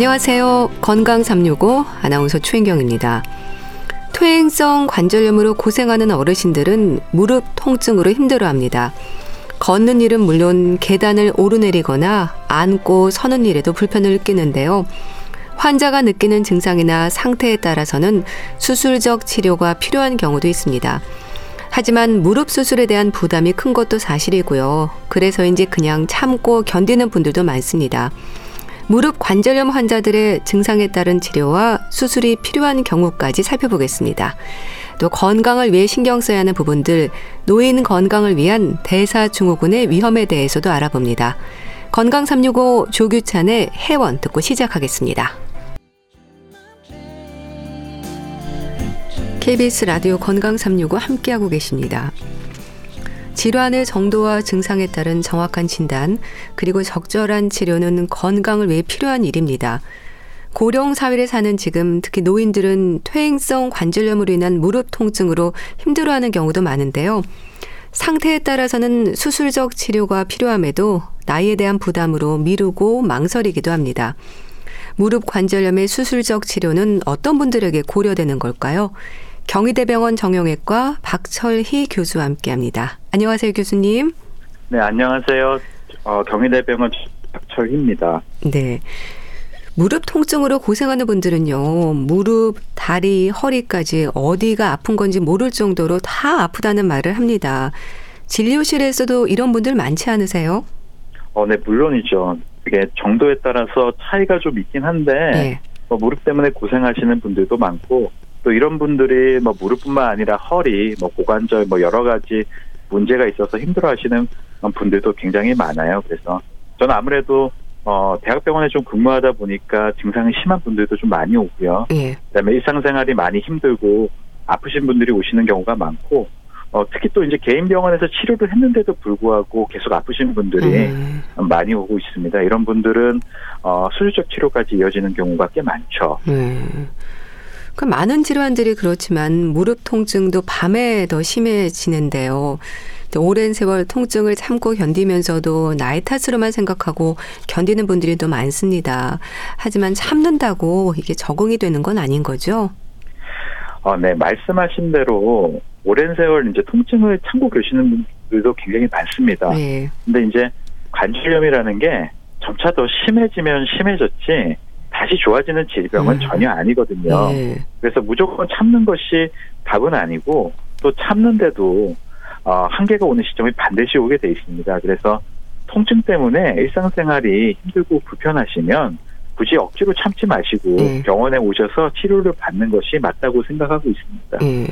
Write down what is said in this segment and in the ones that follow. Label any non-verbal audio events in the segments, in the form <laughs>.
안녕하세요. 건강 365 아나운서 최인경입니다. 퇴행성 관절염으로 고생하는 어르신들은 무릎 통증으로 힘들어합니다. 걷는 일은 물론 계단을 오르내리거나 앉고 서는 일에도 불편을 느끼는데요. 환자가 느끼는 증상이나 상태에 따라서는 수술적 치료가 필요한 경우도 있습니다. 하지만 무릎 수술에 대한 부담이 큰 것도 사실이고요. 그래서인지 그냥 참고 견디는 분들도 많습니다. 무릎 관절염 환자들의 증상에 따른 치료와 수술이 필요한 경우까지 살펴보겠습니다. 또 건강을 위해 신경 써야 하는 부분들, 노인 건강을 위한 대사증후군의 위험에 대해서도 알아봅니다. 건강 365 조규찬의 해원 듣고 시작하겠습니다. KBS 라디오 건강 365 함께하고 계십니다. 질환의 정도와 증상에 따른 정확한 진단, 그리고 적절한 치료는 건강을 위해 필요한 일입니다. 고령 사회를 사는 지금 특히 노인들은 퇴행성 관절염으로 인한 무릎 통증으로 힘들어하는 경우도 많은데요. 상태에 따라서는 수술적 치료가 필요함에도 나이에 대한 부담으로 미루고 망설이기도 합니다. 무릎 관절염의 수술적 치료는 어떤 분들에게 고려되는 걸까요? 경희대병원 정형외과 박철희 교수와 함께합니다. 안녕하세요, 교수님. 네, 안녕하세요. 어, 경희대병원 박철희입니다. 네. 무릎 통증으로 고생하는 분들은요, 무릎, 다리, 허리까지 어디가 아픈 건지 모를 정도로 다 아프다는 말을 합니다. 진료실에서도 이런 분들 많지 않으세요? 어, 네, 물론이죠. 그게 정도에 따라서 차이가 좀 있긴 한데, 네. 뭐 무릎 때문에 고생하시는 분들도 많고, 또 이런 분들이 뭐 무릎뿐만 아니라 허리, 뭐 고관절, 뭐 여러 가지 문제가 있어서 힘들어하시는 분들도 굉장히 많아요. 그래서 저는 아무래도 어 대학병원에 좀 근무하다 보니까 증상이 심한 분들도 좀 많이 오고요. 예. 그다음에 일상생활이 많이 힘들고 아프신 분들이 오시는 경우가 많고 어, 특히 또 이제 개인 병원에서 치료를 했는데도 불구하고 계속 아프신 분들이 음. 많이 오고 있습니다. 이런 분들은 어, 수술적 치료까지 이어지는 경우가 꽤 많죠. 음. 그 많은 질환들이 그렇지만 무릎 통증도 밤에 더 심해지는데요. 오랜 세월 통증을 참고 견디면서도 나이 탓으로만 생각하고 견디는 분들이 더 많습니다. 하지만 참는다고 이게 적응이 되는 건 아닌 거죠? 어, 네, 말씀하신 대로 오랜 세월 이제 통증을 참고 계시는 분들도 굉장히 많습니다. 네. 근데 이제 관절염이라는 게 점차 더 심해지면 심해졌지 다시 좋아지는 질병은 음. 전혀 아니거든요. 네. 그래서 무조건 참는 것이 답은 아니고 또 참는데도 어, 한계가 오는 시점이 반드시 오게 돼 있습니다. 그래서 통증 때문에 일상생활이 힘들고 불편하시면 굳이 억지로 참지 마시고 네. 병원에 오셔서 치료를 받는 것이 맞다고 생각하고 있습니다. 네.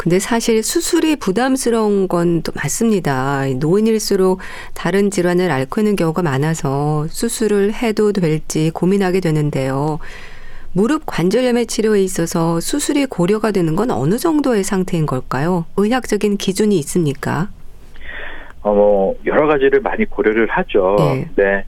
근데 사실 수술이 부담스러운 건 또 맞습니다. 노인일수록 다른 질환을 앓고 있는 경우가 많아서 수술을 해도 될지 고민하게 되는데요. 무릎 관절염의 치료에 있어서 수술이 고려가 되는 건 어느 정도의 상태인 걸까요? 의학적인 기준이 있습니까? 어, 뭐 여러 가지를 많이 고려를 하죠. 네. 네.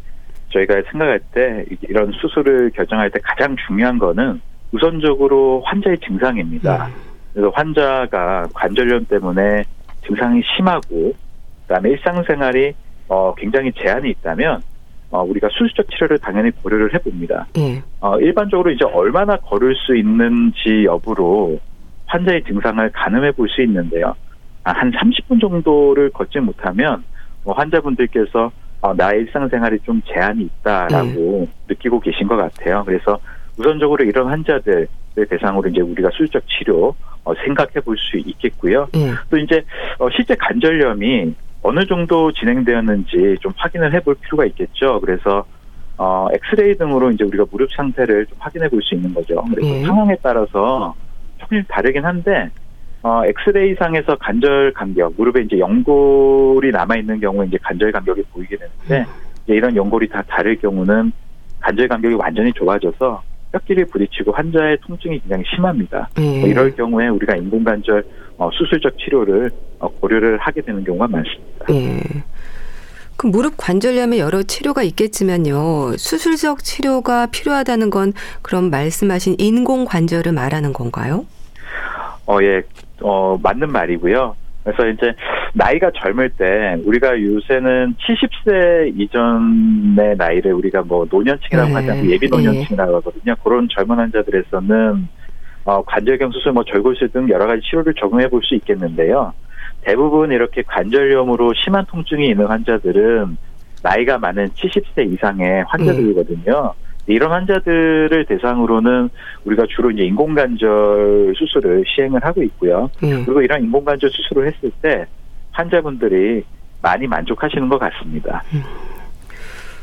저희가 생각할 때 이런 수술을 결정할 때 가장 중요한 거는 우선적으로 환자의 증상입니다. 음. 그래서 환자가 관절염 때문에 증상이 심하고 그다음에 일상생활이 어, 굉장히 제한이 있다면 어, 우리가 수술적 치료를 당연히 고려를 해봅니다. 예. 어, 일반적으로 이제 얼마나 걸을 수 있는지 여부로 환자의 증상을 가늠해 볼 수 있는데요. 아, 한 30분 정도를 걷지 못하면 뭐 환자분들께서 어, 나의 일상생활이 좀 제한이 있다라고 예. 느끼고 계신 것 같아요. 그래서 우선적으로 이런 환자들의 대상으로 이제 우리가 수술적 치료 어, 생각해 볼 수 있겠고요. 음. 또 이제 어, 실제 관절염이 어느 정도 진행되었는지 좀 확인을 해볼 필요가 있겠죠. 그래서 어, 엑스레이 등으로 이제 우리가 무릎 상태를 좀 확인해 볼 수 있는 거죠. 그래서 음. 상황에 따라서 조금 다르긴 한데 어, 엑스레이 상에서 관절 간격, 무릎에 이제 연골이 남아 있는 경우에 이제 관절 간격이 보이게 되는데 음. 이제 이런 연골이 다 다를 경우는 관절 간격이 완전히 좁아져서 뼈끼리 부딪히고 환자의 통증이 굉장히 심합니다. 네. 뭐 이럴 경우에 우리가 인공관절 어, 수술적 치료를 어, 고려를 하게 되는 경우가 많습니다. 네. 그 무릎 관절염에 여러 치료가 있겠지만요. 수술적 치료가 필요하다는 건 그럼 말씀하신 인공 관절을 말하는 건가요? 어, 예. 어, 맞는 말이고요. 그래서 이제 나이가 젊을 때 우리가 요새는 70세 이전의 나이를 우리가 뭐 노년층이라고 네. 하지 않고 예비 노년층이라고 하거든요. 그런 젊은 환자들에서는 어, 관절경 수술, 뭐 절골술 등 여러 가지 치료를 적용해 볼 수 있겠는데요. 대부분 이렇게 관절염으로 심한 통증이 있는 환자들은 나이가 많은 70세 이상의 환자들이거든요. 네. 이런 환자들을 대상으로는 우리가 주로 이제 인공관절 수술을 시행을 하고 있고요. 네. 그리고 이런 인공관절 수술을 했을 때 환자분들이 많이 만족하시는 것 같습니다. 음.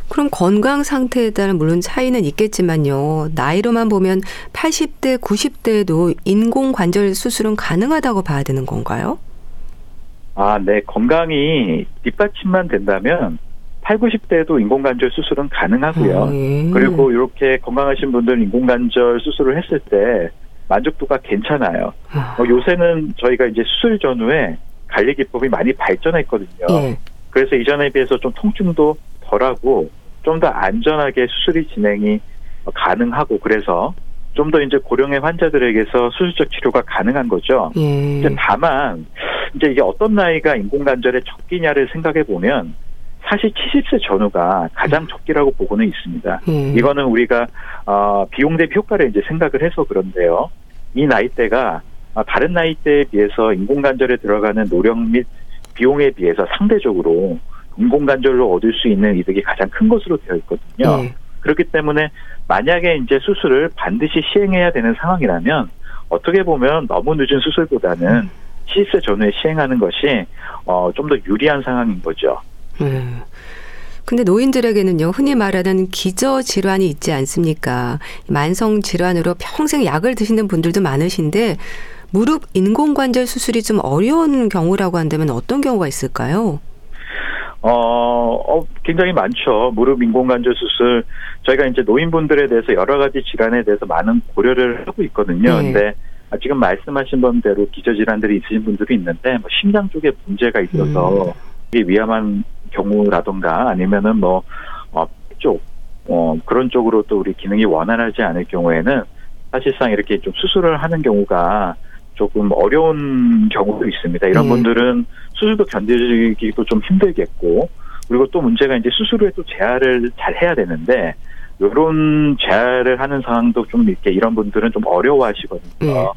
그럼 건강 상태에 따른 물론 차이는 있겠지만요. 나이로만 보면 80대, 90대에도 인공 관절 수술은 가능하다고 봐야 되는 건가요? 아, 네. 건강이 뒷받침만 된다면 8, 90대에도 인공관절 수술은 가능하고요. 아, 예. 그리고 이렇게 건강하신 분들 인공관절 수술을 했을 때 만족도가 괜찮아요. 아. 어, 요새는 저희가 이제 수술 전후에 관리 기법이 많이 발전했거든요. 예. 그래서 이전에 비해서 좀 통증도 덜하고 좀 더 안전하게 수술이 진행이 가능하고 그래서 좀 더 이제 고령의 환자들에게서 수술적 치료가 가능한 거죠. 예. 이제 다만 이제 이게 어떤 나이가 인공관절에 적기냐를 생각해 보면 사실 70세 전후가 가장 음. 적기라고 보고는 있습니다. 음. 이거는 우리가 어, 비용 대비 효과를 이제 생각을 해서 그런데요. 이 나이대가 어, 다른 나이대에 비해서 인공관절에 들어가는 노력 및 비용에 비해서 상대적으로 인공관절로 얻을 수 있는 이득이 가장 큰 것으로 되어 있거든요. 음. 그렇기 때문에 만약에 이제 수술을 반드시 시행해야 되는 상황이라면 어떻게 보면 너무 늦은 수술보다는 70세 전후에 시행하는 것이 어, 좀 더 유리한 상황인 거죠. 음. 근데 노인들에게는요, 흔히 말하는 기저 질환이 있지 않습니까? 만성 질환으로 평생 약을 드시는 분들도 많으신데, 무릎 인공관절 수술이 좀 어려운 경우라고 한다면 어떤 경우가 있을까요? 어, 어, 굉장히 많죠. 무릎 인공관절 수술. 저희가 이제 노인분들에 대해서 여러 가지 질환에 대해서 많은 고려를 하고 있거든요. 네. 근데 지금 말씀하신 분대로 기저질환들이 있으신 분들이 있는데, 뭐 심장 쪽에 문제가 있어서 음. 이게 위험한 경우라던가 아니면은 뭐, 어, 쪽, 어, 그런 쪽으로 또 우리 기능이 원활하지 않을 경우에는 사실상 이렇게 좀 수술을 하는 경우가 조금 어려운 경우도 있습니다. 이런 음. 분들은 수술도 견디기도 좀 힘들겠고, 그리고 또 문제가 이제 수술 후에 또 재활을 잘 해야 되는데, 요런 재활을 하는 상황도 좀 이렇게 이런 분들은 좀 어려워하시거든요.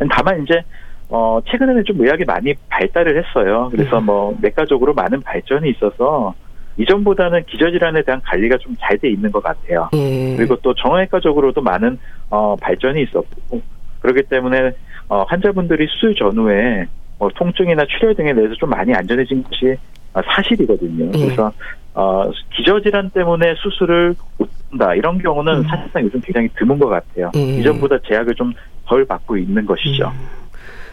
음. 다만 이제 어, 최근에는 좀 의학이 많이 발달을 했어요. 그래서 음. 뭐, 내과적으로 많은 발전이 있어서, 이전보다는 기저질환에 대한 관리가 좀 잘 돼 있는 것 같아요. 예. 그리고 또 정형외과적으로도 많은, 어, 발전이 있었고, 그렇기 때문에, 어, 환자분들이 수술 전후에, 뭐, 통증이나 출혈 등에 대해서 좀 많이 안전해진 것이 어, 사실이거든요. 예. 그래서, 어, 기저질환 때문에 수술을 못한다. 이런 경우는 음. 사실상 요즘 굉장히 드문 것 같아요. 예. 이전보다 제약을 좀 덜 받고 있는 것이죠. 음.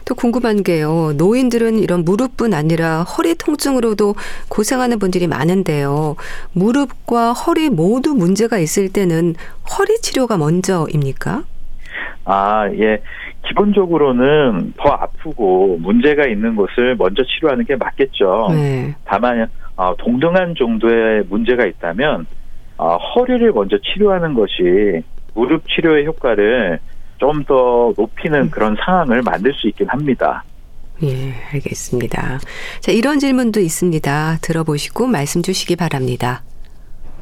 또 궁금한 게요. 노인들은 이런 무릎뿐 아니라 허리 통증으로도 고생하는 분들이 많은데요. 무릎과 허리 모두 문제가 있을 때는 허리 치료가 먼저입니까? 아, 예. 기본적으로는 더 아프고 문제가 있는 곳을 먼저 치료하는 게 맞겠죠. 네. 다만 어, 동등한 정도의 문제가 있다면 어, 허리를 먼저 치료하는 것이 무릎 치료의 효과를 좀 더 높이는 그런 상황을 만들 수 있긴 합니다. 예, 알겠습니다. 자, 이런 질문도 있습니다. 들어보시고 말씀 주시기 바랍니다.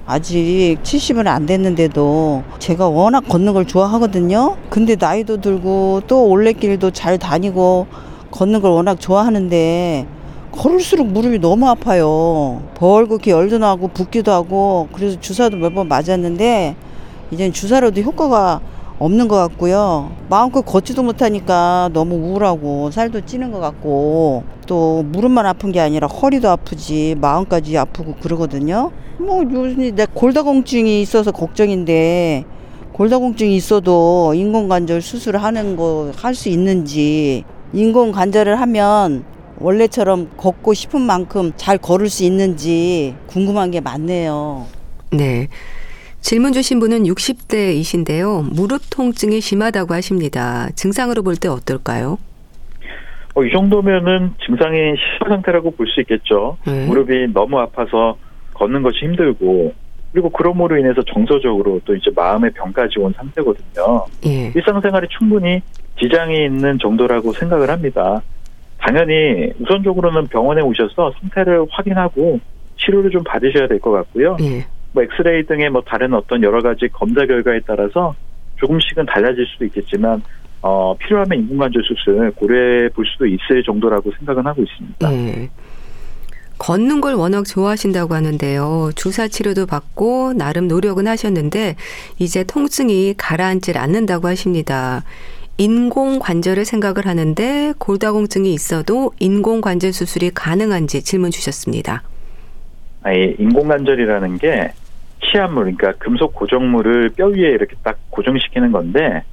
아직 70은 안 됐는데도 제가 워낙 걷는 걸 좋아하거든요. 근데 나이도 들고 또 올레길도 잘 다니고 걷는 걸 워낙 좋아하는데 걸을수록 무릎이 너무 아파요. 벌겋게 열도 나고 붓기도 하고 그래서 주사도 몇 번 맞았는데 이젠 주사로도 효과가 없는 것 같고요. 마음껏 걷지도 못하니까 너무 우울하고 살도 찌는 것 같고 또 무릎만 아픈 게 아니라 허리도 아프지 마음까지 아프고 그러거든요. 뭐 요즘 내 골다공증이 있어서 걱정인데 골다공증이 있어도 인공관절 수술하는 거 할 수 있는지 인공관절을 하면 원래처럼 걷고 싶은 만큼 잘 걸을 수 있는지 궁금한 게 많네요. 네. 질문 주신 분은 60대이신데요. 무릎 통증이 심하다고 하십니다. 증상으로 볼 때 어떨까요? 어, 이 정도면은 증상이 심한 상태라고 볼 수 있겠죠. 네. 무릎이 너무 아파서 걷는 것이 힘들고 그리고 그럼으로 인해서 정서적으로 또 이제 마음의 병까지 온 상태거든요. 예. 일상생활에 충분히 지장이 있는 정도라고 생각을 합니다. 당연히 우선적으로는 병원에 오셔서 상태를 확인하고 치료를 좀 받으셔야 될 것 같고요. 예. 뭐 엑스레이 등의 뭐 다른 어떤 여러 가지 검사 결과에 따라서 조금씩은 달라질 수도 있겠지만 어, 필요하면 인공관절 수술 고려해 볼 수도 있을 정도라고 생각은 하고 있습니다. 예. 걷는 걸 워낙 좋아하신다고 하는데요. 주사 치료도 받고 나름 노력은 하셨는데 이제 통증이 가라앉질 않는다고 하십니다. 인공 관절을 생각을 하는데 골다공증이 있어도 인공 관절 수술이 가능한지 질문 주셨습니다. 아니, 인공관절이라는 게 치아물, 그러니까 금속 고정물을 뼈 위에 이렇게 딱 고정시키는 건데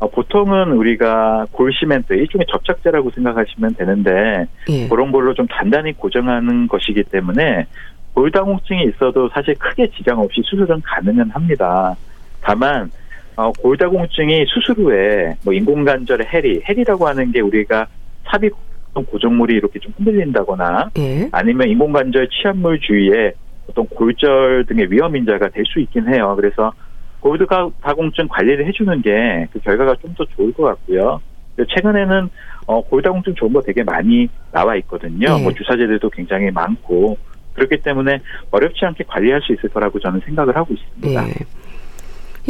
어, 보통은 우리가 골시멘트 일종의 접착제라고 생각하시면 되는데 예. 그런 걸로 좀 단단히 고정하는 것이기 때문에 골다공증이 있어도 사실 크게 지장 없이 수술은 가능은 합니다. 다만 어, 골다공증이 수술 후에 뭐 인공관절의 해리, 해리라고 하는 게 우리가 삽입 고정물이 이렇게 좀 흔들린다거나 예. 아니면 인공관절 치압물 주위에 어떤 골절 등의 위험 인자가 될 수 있긴 해요. 그래서 골드 다공증 관리를 해주는 게 그 결과가 좀 더 좋을 것 같고요. 최근에는 어, 골다공증 좋은 거 되게 많이 나와 있거든요. 네. 뭐 주사제들도 굉장히 많고 그렇기 때문에 어렵지 않게 관리할 수 있을 거라고 저는 생각을 하고 있습니다. 네.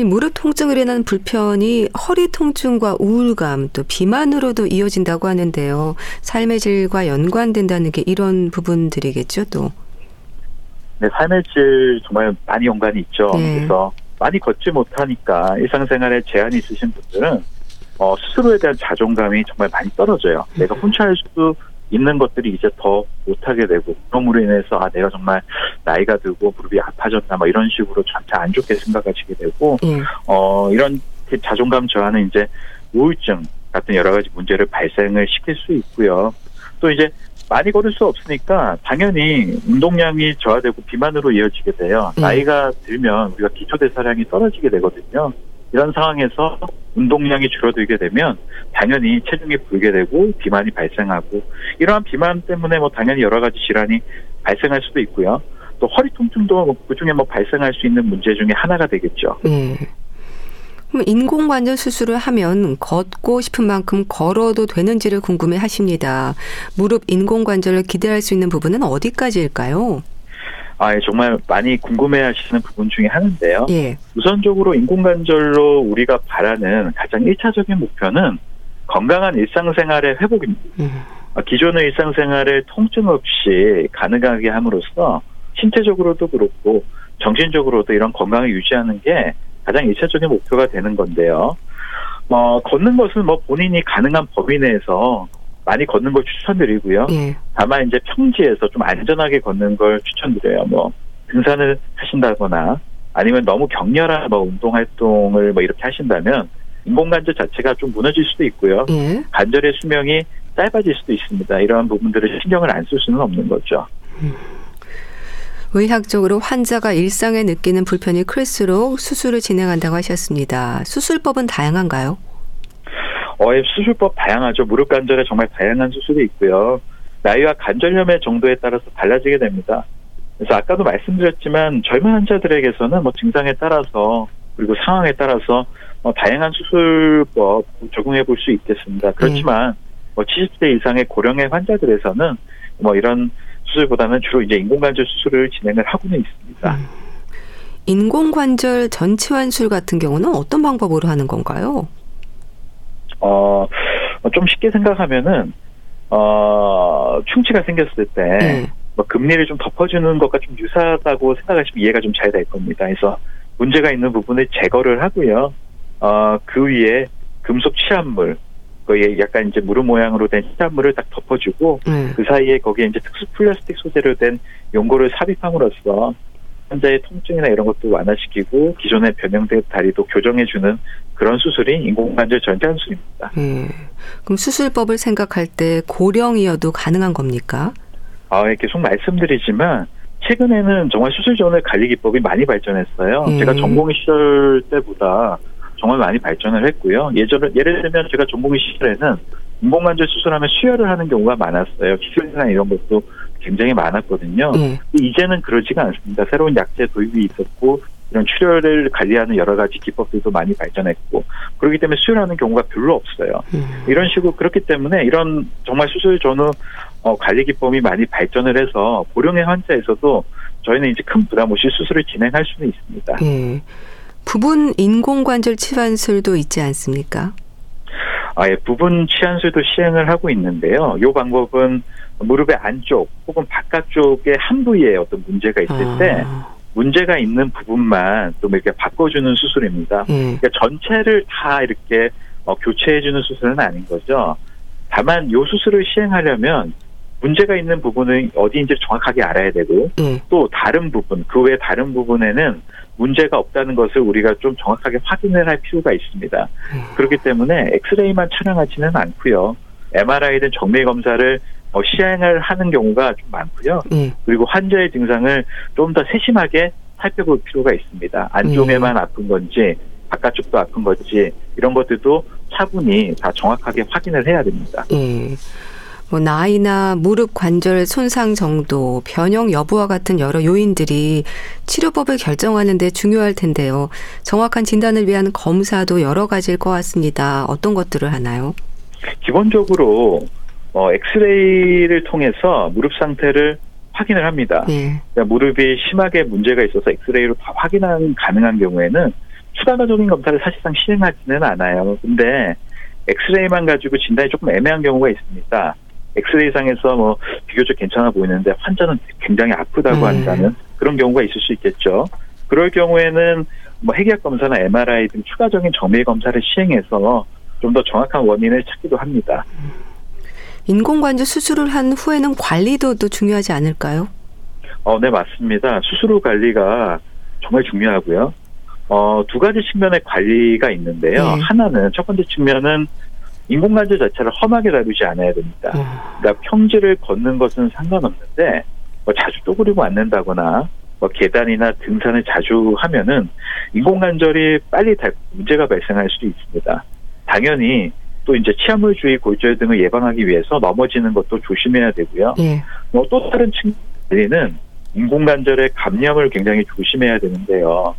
이 무릎 통증을 인한 불편이 허리 통증과 우울감 또 비만으로도 이어진다고 하는데요. 삶의 질과 연관된다는 게 이런 부분들이겠죠, 또. 네, 삶의 질 정말 많이 연관이 있죠. 네. 그래서 많이 걷지 못하니까 일상생활에 제한이 있으신 분들은 어, 스스로에 대한 자존감이 정말 많이 떨어져요. 내가 혼자 할 수 있는 것들이 이제 더 못하게 되고 그럼으로 인해서 아 내가 정말 나이가 들고 무릎이 아파졌나 뭐 이런 식으로 점차 안 좋게 생각하시게 되고 음. 어 이런 자존감 저하는 이제 우울증 같은 여러 가지 문제를 발생을 시킬 수 있고요. 또 이제 많이 걸을 수 없으니까 당연히 운동량이 저하되고 비만으로 이어지게 돼요. 음. 나이가 들면 우리가 기초 대사량이 떨어지게 되거든요. 이런 상황에서 운동량이 줄어들게 되면 당연히 체중이 불게 되고 비만이 발생하고 이러한 비만 때문에 뭐 당연히 여러 가지 질환이 발생할 수도 있고요. 또 허리 통증도 뭐 그중에 뭐 발생할 수 있는 문제 중에 하나가 되겠죠. 음. 그럼 인공관절 수술을 하면 걷고 싶은 만큼 걸어도 되는지를 궁금해 하십니다. 무릎 인공관절을 기대할 수 있는 부분은 어디까지일까요? 아, 예, 정말 많이 궁금해 하시는 부분 중에 하나인데요. 예. 우선적으로 인공관절로 우리가 바라는 가장 1차적인 목표는 건강한 일상생활의 회복입니다. 음. 아, 기존의 일상생활을 통증 없이 가능하게 함으로써 신체적으로도 그렇고 정신적으로도 이런 건강을 유지하는 게 가장 일차적인 목표가 되는 건데요. 뭐 걷는 것은 뭐 본인이 가능한 범위 내에서 많이 걷는 걸 추천드리고요. 예. 다만 이제 평지에서 좀 안전하게 걷는 걸 추천드려요. 뭐 등산을 하신다거나 아니면 너무 격렬한 뭐 운동 활동을 뭐 이렇게 하신다면 인공관절 자체가 좀 무너질 수도 있고요. 예. 관절의 수명이 짧아질 수도 있습니다. 이러한 부분들을 신경을 안 쓸 수는 없는 거죠. 음. 의학적으로 환자가 일상에 느끼는 불편이 클수록 수술을 진행한다고 하셨습니다. 수술법은 다양한가요? 어, 예, 수술법 다양하죠. 무릎 관절에 정말 다양한 수술이 있고요. 나이와 관절염의 정도에 따라서 달라지게 됩니다. 그래서 아까도 말씀드렸지만 젊은 환자들에게서는 뭐 증상에 따라서 그리고 상황에 따라서 뭐 다양한 수술법 적용해 볼 수 있겠습니다. 그렇지만 뭐 70대 이상의 고령의 환자들에서는 뭐 이런 수술보다는 주로 이제 인공관절 수술을 진행을 하고는 있습니다. 음. 인공관절 전치환술 같은 경우는 어떤 방법으로 하는 건가요? 어, 좀 쉽게 생각하면은, 어, 충치가 생겼을 때, 네. 뭐 금리를 좀 덮어주는 것과 좀 유사하다고 생각하시면 이해가 좀 잘 될 겁니다. 그래서 문제가 있는 부분을 제거를 하고요. 어, 그 위에 금속 치암물, 거기에 약간 이제 무릎 모양으로 된 시단물을 딱 덮어주고 네. 그 사이에 거기에 이제 특수 플라스틱 소재로 된 용고를 삽입함으로써 환자의 통증이나 이런 것도 완화시키고 기존의 변형된 다리도 교정해주는 그런 수술이 인공관절 전장 수술입니다. 네. 그럼 수술법을 생각할 때 고령이어도 가능한 겁니까? 아, 계속 말씀드리지만 최근에는 정말 수술 전의 관리 기법이 많이 발전했어요. 네. 제가 전공 시절 때보다 정말 많이 발전을 했고요. 예전 예를 들면 제가 전공의 시절에는 인공관절 수술하면 수혈을 하는 경우가 많았어요. 기술이나 이런 것도 굉장히 많았거든요. 네. 이제는 그러지가 않습니다. 새로운 약제 도입이 있었고 이런 출혈을 관리하는 여러 가지 기법들도 많이 발전했고 그렇기 때문에 수혈하는 경우가 별로 없어요. 음. 이런 식으로 그렇기 때문에 이런 정말 수술 전후 어, 관리 기법이 많이 발전을 해서 고령의 환자에서도 저희는 이제 큰 부담 없이 수술을 진행할 수는 있습니다. 예. 부분 인공관절 치환술도 있지 않습니까? 아, 예, 부분 치환술도 시행을 하고 있는데요. 이 방법은 무릎의 안쪽 혹은 바깥쪽의 한 부위에 어떤 문제가 있을 아. 때 문제가 있는 부분만 좀 이렇게 바꿔주는 수술입니다. 음. 그러니까 전체를 다 이렇게 어, 교체해주는 수술은 아닌 거죠. 다만 이 수술을 시행하려면 문제가 있는 부분은 어디인지 정확하게 알아야 되고 음. 또 다른 부분 그 외 다른 부분에는 문제가 없다는 것을 우리가 좀 정확하게 확인을 할 필요가 있습니다. 음. 그렇기 때문에 엑스레이만 촬영하지는 않고요. MRI든 정밀 검사를 어, 시행을 하는 경우가 좀 많고요. 음. 그리고 환자의 증상을 좀 더 세심하게 살펴볼 필요가 있습니다. 안쪽에만 음. 아픈 건지 바깥쪽도 아픈 건지 이런 것들도 차분히 다 정확하게 확인을 해야 됩니다. 음. 뭐 나이나 무릎 관절 손상 정도, 변형 여부와 같은 여러 요인들이 치료법을 결정하는 데 중요할 텐데요. 정확한 진단을 위한 검사도 여러 가지일 것 같습니다. 어떤 것들을 하나요? 기본적으로 어, 엑스레이를 통해서 무릎 상태를 확인을 합니다. 네. 그러니까 무릎이 심하게 문제가 있어서 엑스레이로 다 확인한 가능한 경우에는 추가적인 검사를 사실상 시행하지는 않아요. 근데 엑스레이만 가지고 진단이 조금 애매한 경우가 있습니다. 엑스레이상에서 뭐 비교적 괜찮아 보이는데 환자는 굉장히 아프다고 네. 한다는 그런 경우가 있을 수 있겠죠. 그럴 경우에는 뭐 핵약 검사나 MRI 등 추가적인 정밀 검사를 시행해서 좀 더 정확한 원인을 찾기도 합니다. 인공관절 수술을 한 후에는 관리도 또 중요하지 않을까요? 어, 네 맞습니다. 수술 후 관리가 정말 중요하고요. 어, 두 가지 측면의 관리가 있는데요. 네. 하나는 첫 번째 측면은 인공관절 자체를 험하게 다루지 않아야 됩니다. 음. 그러니까 평지를 걷는 것은 상관없는데 뭐 자주 쪼그리고 앉는다거나 뭐 계단이나 등산을 자주 하면은 인공관절이 빨리 달, 문제가 발생할 수도 있습니다. 당연히 또 이제 치아물주의 골절 등을 예방하기 위해서 넘어지는 것도 조심해야 되고요. 예. 뭐 또 다른 측면에는 인공관절의 감염을 굉장히 조심해야 되는데요.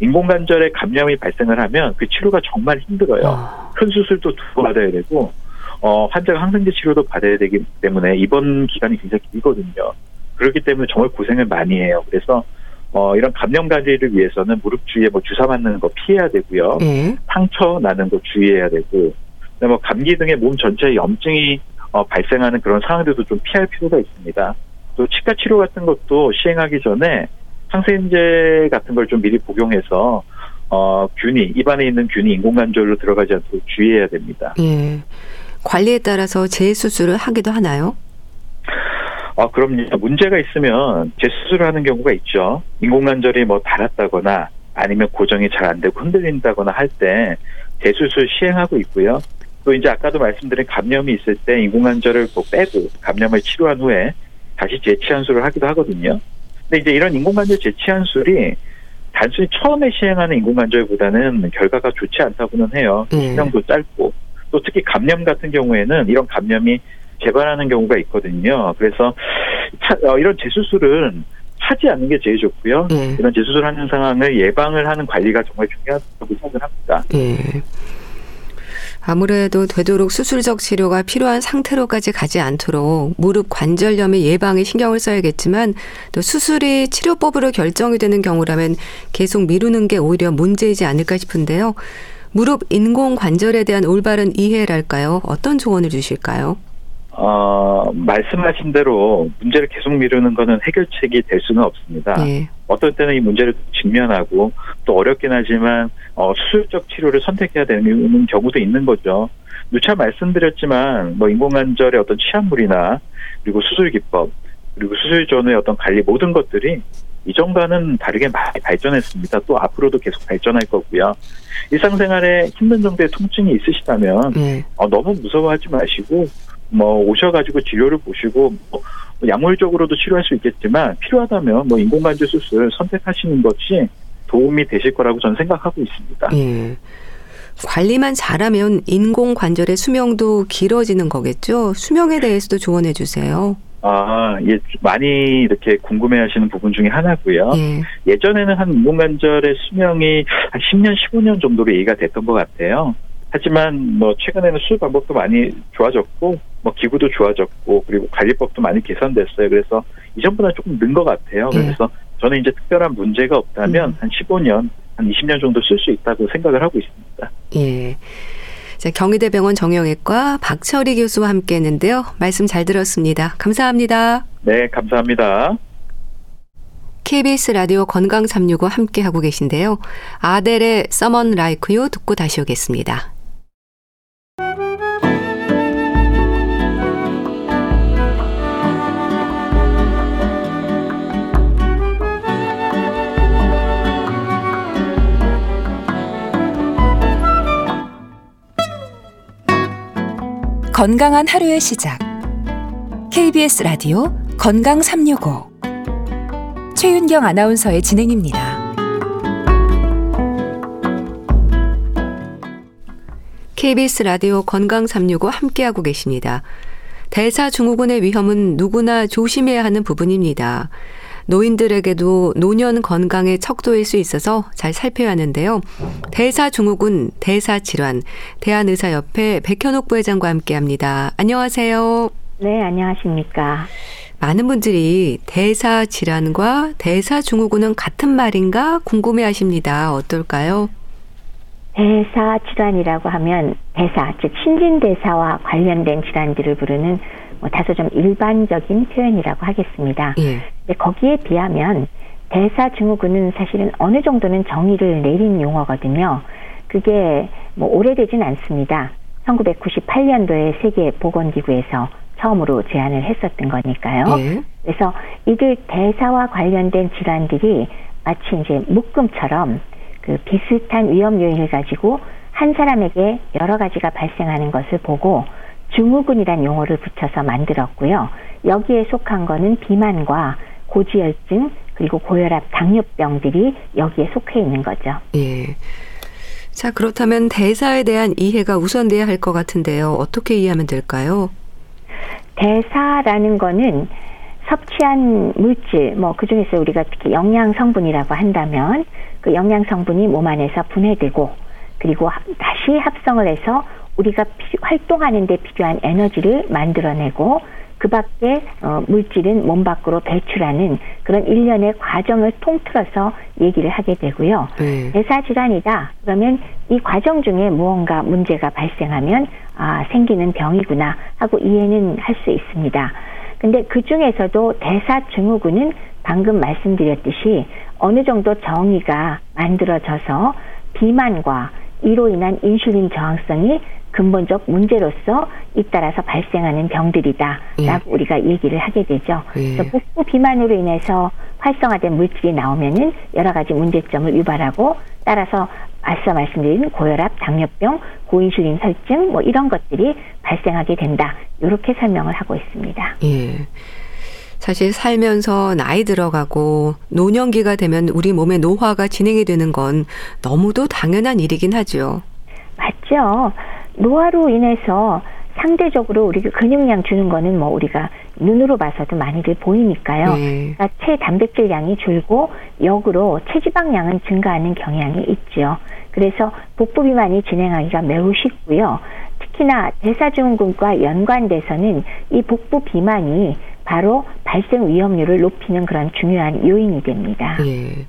인공관절에 감염이 발생을 하면 그 치료가 정말 힘들어요. 아. 큰 수술도 두번 받아야 되고 어, 환자가 항생제 치료도 받아야 되기 때문에 입원 기간이 굉장히 길거든요. 그렇기 때문에 정말 고생을 많이 해요. 그래서 어, 이런 감염 관리를 위해서는 무릎 주위에 뭐 주사 맞는 거 피해야 되고요. 네. 상처 나는 거 주의해야 되고, 뭐 감기 등의 몸 전체에 염증이 어, 발생하는 그런 상황들도 좀 피할 필요가 있습니다. 또 치과 치료 같은 것도 시행하기 전에 항생제 같은 걸 좀 미리 복용해서 어, 균이 입안에 있는 균이 인공관절로 들어가지 않도록 주의해야 됩니다. 예. 관리에 따라서 재수술을 하기도 하나요? 아, 그럼요. 문제가 있으면 재수술을 하는 경우가 있죠. 인공관절이 뭐 닳았다거나 아니면 고정이 잘 안 되고 흔들린다거나 할 때 재수술 시행하고 있고요. 또 이제 아까도 말씀드린 감염이 있을 때 인공관절을 뭐 빼고 감염을 치료한 후에 다시 재치환술을 하기도 하거든요. 근데 이제 이런 인공관절 재치환술이 단순히 처음에 시행하는 인공관절보다는 결과가 좋지 않다고는 해요. 음. 수명도 짧고 또 특히 감염 같은 경우에는 이런 감염이 재발하는 경우가 있거든요. 그래서 어, 이런 재수술은 하지 않는 게 제일 좋고요. 네. 이런 재수술하는 상황을 예방을 하는 관리가 정말 중요하다고 생각을 합니다. 네. 아무래도 되도록 수술적 치료가 필요한 상태로까지 가지 않도록 무릎 관절염의 예방에 신경을 써야겠지만 또 수술이 치료법으로 결정이 되는 경우라면 계속 미루는 게 오히려 문제이지 않을까 싶은데요. 무릎 인공 관절에 대한 올바른 이해랄까요? 어떤 조언을 주실까요? 어, 말씀하신 대로 문제를 계속 미루는 것은 해결책이 될 수는 없습니다. 네. 어떨 때는 이 문제를 직면하고 또 어렵긴 하지만 어, 수술적 치료를 선택해야 되는 경우도 있는 거죠. 누차 말씀드렸지만 뭐 인공관절의 어떤 치안물이나 그리고 수술 기법 그리고 수술 전의 어떤 관리 모든 것들이 이전과는 다르게 많이 발전했습니다. 또 앞으로도 계속 발전할 거고요. 일상생활에 힘든 정도의 통증이 있으시다면 네. 어, 너무 무서워하지 마시고 뭐 오셔가지고 진료를 보시고 뭐 약물적으로도 치료할 수 있겠지만 필요하다면 뭐 인공관절 수술 선택하시는 것이 도움이 되실 거라고 저는 생각하고 있습니다. 예. 관리만 잘하면 인공 관절의 수명도 길어지는 거겠죠? 수명에 대해서도 조언해 주세요. 아, 예, 많이 이렇게 궁금해 하시는 부분 중에 하나고요. 예. 예전에는 한 운동관절의 수명이 한 10년, 15년 정도로 얘기가 됐던 것 같아요. 하지만 뭐 최근에는 수술 방법도 많이 좋아졌고, 뭐 기구도 좋아졌고, 그리고 관리법도 많이 개선됐어요. 그래서 이전보다 조금 는 것 같아요. 예. 그래서 저는 이제 특별한 문제가 없다면 음. 한 15년, 한 20년 정도 쓸 수 있다고 생각을 하고 있습니다. 예. 자, 경희대병원 정형외과 박철희 교수와 함께 했는데요. 말씀 잘 들었습니다. 감사합니다. 네, 감사합니다. KBS 라디오 건강 365 함께 하고 계신데요. 아델의 서먼 라이크 유 듣고 다시 오겠습니다. 건강한 하루의 시작. KBS 라디오 건강 365. 최윤경 아나운서의 진행입니다. KBS 라디오 건강 365 함께하고 계십니다. 대사증후군의 위험은 누구나 조심해야 하는 부분입니다. 노인들에게도 노년 건강의 척도일 수 있어서 잘 살펴야 하는데요. 대사증후군, 대사질환, 대한의사협회 백현옥 부회장과 함께합니다. 안녕하세요. 네, 안녕하십니까. 많은 분들이 대사 질환과 대사 증후군은 같은 말인가 궁금해 하십니다. 어떨까요? 대사 질환이라고 하면 대사, 즉 신진대사와 관련된 질환들을 부르는 뭐 다소 좀 일반적인 표현이라고 하겠습니다. 예. 거기에 비하면 대사 증후군은 사실은 어느 정도는 정의를 내린 용어거든요. 그게 뭐 오래되진 않습니다. 1998년도에 세계 보건기구에서 처음으로 제안을 했었던 거니까요. 예. 그래서 이들 대사와 관련된 질환들이 마치 이제 묶음처럼 그 비슷한 위험 요인을 가지고 한 사람에게 여러 가지가 발생하는 것을 보고 증후군이란 용어를 붙여서 만들었고요. 여기에 속한 거는 비만과 고지혈증 그리고 고혈압, 당뇨병들이 여기에 속해 있는 거죠. 예. 자, 그렇다면 대사에 대한 이해가 우선돼야 할 것 같은데요. 어떻게 이해하면 될까요? 대사라는 거는 섭취한 물질, 뭐, 그 중에서 우리가 특히 영양 성분이라고 한다면 그 영양 성분이 몸 안에서 분해되고 그리고 다시 합성을 해서 우리가 피, 활동하는 데 필요한 에너지를 만들어내고 그 밖에 어, 물질은 몸 밖으로 배출하는 그런 일련의 과정을 통틀어서 얘기를 하게 되고요. 네. 대사 질환이다. 그러면 이 과정 중에 무언가 문제가 발생하면 아, 생기는 병이구나 하고 이해는 할 수 있습니다. 근데 그 중에서도 대사 증후군은 방금 말씀드렸듯이 어느 정도 정의가 만들어져서 비만과 이로 인한 인슐린 저항성이 근본적 문제로서 잇따라서 발생하는 병들이다라고 예. 우리가 얘기를 하게 되죠. 예. 그래서 복부 비만으로 인해서 활성화된 물질이 나오면은 여러 가지 문제점을 유발하고 따라서 앞서 말씀드린 고혈압, 당뇨병, 고인슐린 설증 뭐 이런 것들이 발생하게 된다. 이렇게 설명을 하고 있습니다. 예. 사실 살면서 나이 들어가고 노년기가 되면 우리 몸의 노화가 진행이 되는 건 너무도 당연한 일이긴 하죠. 맞죠. 노화로 인해서 상대적으로 우리 근육량 주는 거는 뭐 우리가 눈으로 봐서도 많이들 보이니까요. 네. 그러니까 체단백질 양이 줄고 역으로 체지방량은 증가하는 경향이 있죠. 그래서 복부 비만이 진행하기가 매우 쉽고요. 특히나 대사증후군과 연관돼서는 이 복부 비만이 바로 발생 위험률을 높이는 그런 중요한 요인이 됩니다. 네.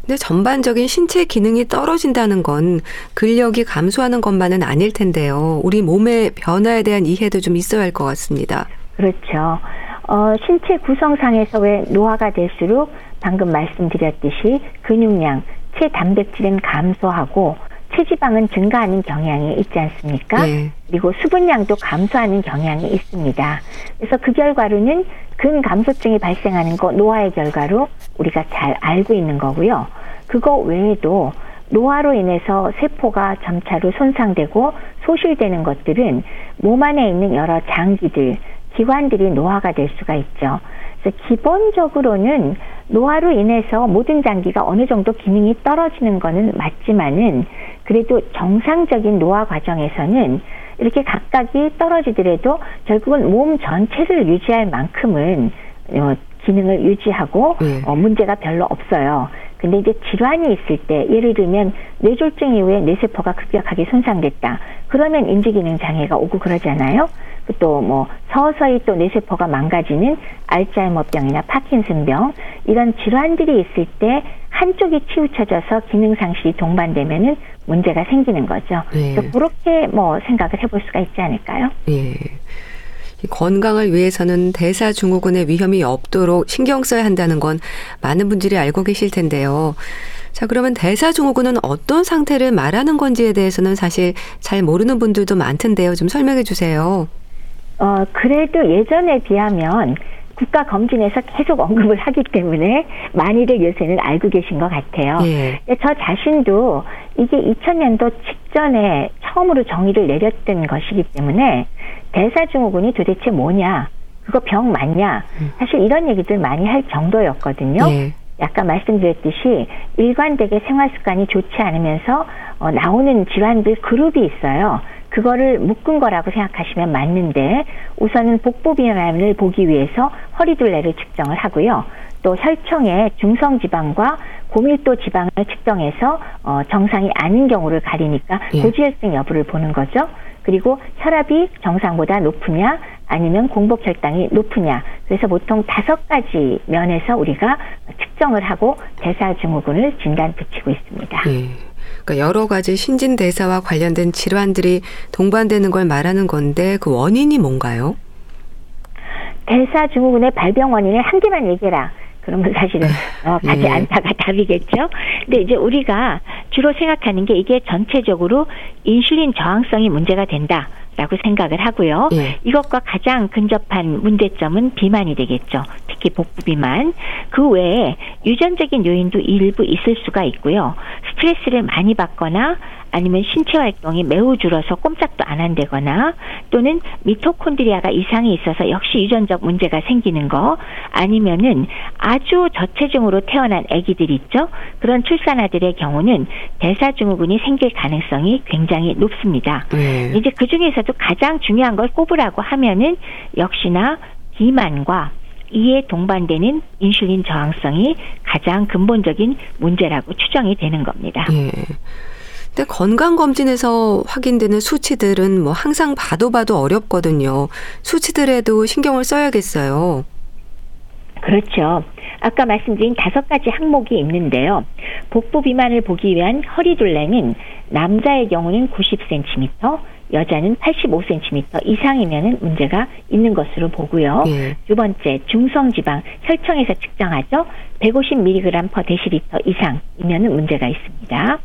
근데 전반적인 신체 기능이 떨어진다는 건 근력이 감소하는 것만은 아닐 텐데요. 우리 몸의 변화에 대한 이해도 좀 있어야 할 것 같습니다. 그렇죠. 어, 신체 구성상에서 왜 노화가 될수록 방금 말씀드렸듯이 근육량, 체단백질은 감소하고 체지방은 증가하는 경향이 있지 않습니까? 네. 그리고 수분량도 감소하는 경향이 있습니다. 그래서 그 결과로는 근감소증이 발생하는 거 노화의 결과로 우리가 잘 알고 있는 거고요. 그거 외에도 노화로 인해서 세포가 점차로 손상되고 소실되는 것들은 몸 안에 있는 여러 장기들, 기관들이 노화가 될 수가 있죠. 그래서 기본적으로는 노화로 인해서 모든 장기가 어느 정도 기능이 떨어지는 것은 맞지만은 그래도 정상적인 노화 과정에서는 이렇게 각각이 떨어지더라도 결국은 몸 전체를 유지할 만큼은 어, 기능을 유지하고 네. 어, 문제가 별로 없어요. 근데 이제 질환이 있을 때 예를 들면 뇌졸중 이후에 뇌세포가 급격하게 손상됐다. 그러면 인지기능 장애가 오고 그러잖아요. 또 뭐 서서히 또 뇌세포가 망가지는 알츠하이머병이나 파킨슨병 이런 질환들이 있을 때 한쪽이 치우쳐져서 기능 상실이 동반되면은 문제가 생기는 거죠. 네. 그렇게 뭐 생각을 해볼 수가 있지 않을까요? 네. 건강을 위해서는 대사증후군의 위험이 없도록 신경 써야 한다는 건 많은 분들이 알고 계실 텐데요. 자, 그러면 대사증후군은 어떤 상태를 말하는 건지에 대해서는 사실 잘 모르는 분들도 많던데요. 좀 설명해 주세요. 어, 그래도 예전에 비하면 국가 검진에서 계속 언급을 하기 때문에 많이들 요새는 알고 계신 것 같아요. 예. 저 자신도 이게 2000년도 직전에 처음으로 정의를 내렸던 것이기 때문에 대사증후군이 도대체 뭐냐, 그거 병 맞냐, 음. 사실 이런 얘기들 많이 할 정도였거든요. 예. 아까 말씀드렸듯이 일관되게 생활 습관이 좋지 않으면서 어, 나오는 질환들 그룹이 있어요. 그거를 묶은 거라고 생각하시면 맞는데 우선은 복부 비만을 보기 위해서 허리둘레를 측정을 하고요. 또 혈청의 중성 지방과 고밀도 지방을 측정해서 어, 정상이 아닌 경우를 가리니까 예. 고지혈증 여부를 보는 거죠. 그리고 혈압이 정상보다 높으냐 아니면 공복 혈당이 높으냐. 그래서 보통 다섯 가지 면에서 우리가 측정을 하고 대사증후군을 진단 붙이고 있습니다. 예. 그러니까 여러 가지 신진 대사와 관련된 질환들이 동반되는 걸 말하는 건데 그 원인이 뭔가요? 대사 증후군의 발병 원인을 한 개만 얘기해라. 그러면 사실은 <laughs> 어, 가지 예. 않다가 답이겠죠. 근데 이제 우리가 주로 생각하는 게 이게 전체적으로 인슐린 저항성이 문제가 된다. 라고 생각을 하고요. 예. 이것과 가장 근접한 문제점은 비만이 되겠죠. 특히 복부 비만. 그 외에 유전적인 요인도 일부 있을 수가 있고요. 스트레스를 많이 받거나 아니면 신체 활동이 매우 줄어서 꼼짝도 안 한다거나 또는 미토콘드리아가 이상이 있어서 역시 유전적 문제가 생기는 거 아니면은 아주 저체중으로 태어난 아기들 있죠. 그런 출산아들의 경우는 대사증후군이 생길 가능성이 굉장히 높습니다. 네. 이제 그 중에서도 가장 중요한 걸 꼽으라고 하면은 역시나 비만과 이에 동반되는 인슐린 저항성이 가장 근본적인 문제라고 추정이 되는 겁니다. 네. 근데 건강검진에서 확인되는 수치들은 뭐 항상 봐도 봐도 어렵거든요. 수치들에도 신경을 써야겠어요. 그렇죠. 아까 말씀드린 다섯 가지 항목이 있는데요. 복부 비만을 보기 위한 허리둘레는 남자의 경우는 90cm, 여자는 85cm 이상이면 문제가 있는 것으로 보고요. 예. 두 번째, 중성지방 혈청에서 측정하죠. 150mg per 데시리터 이상이면 문제가 있습니다.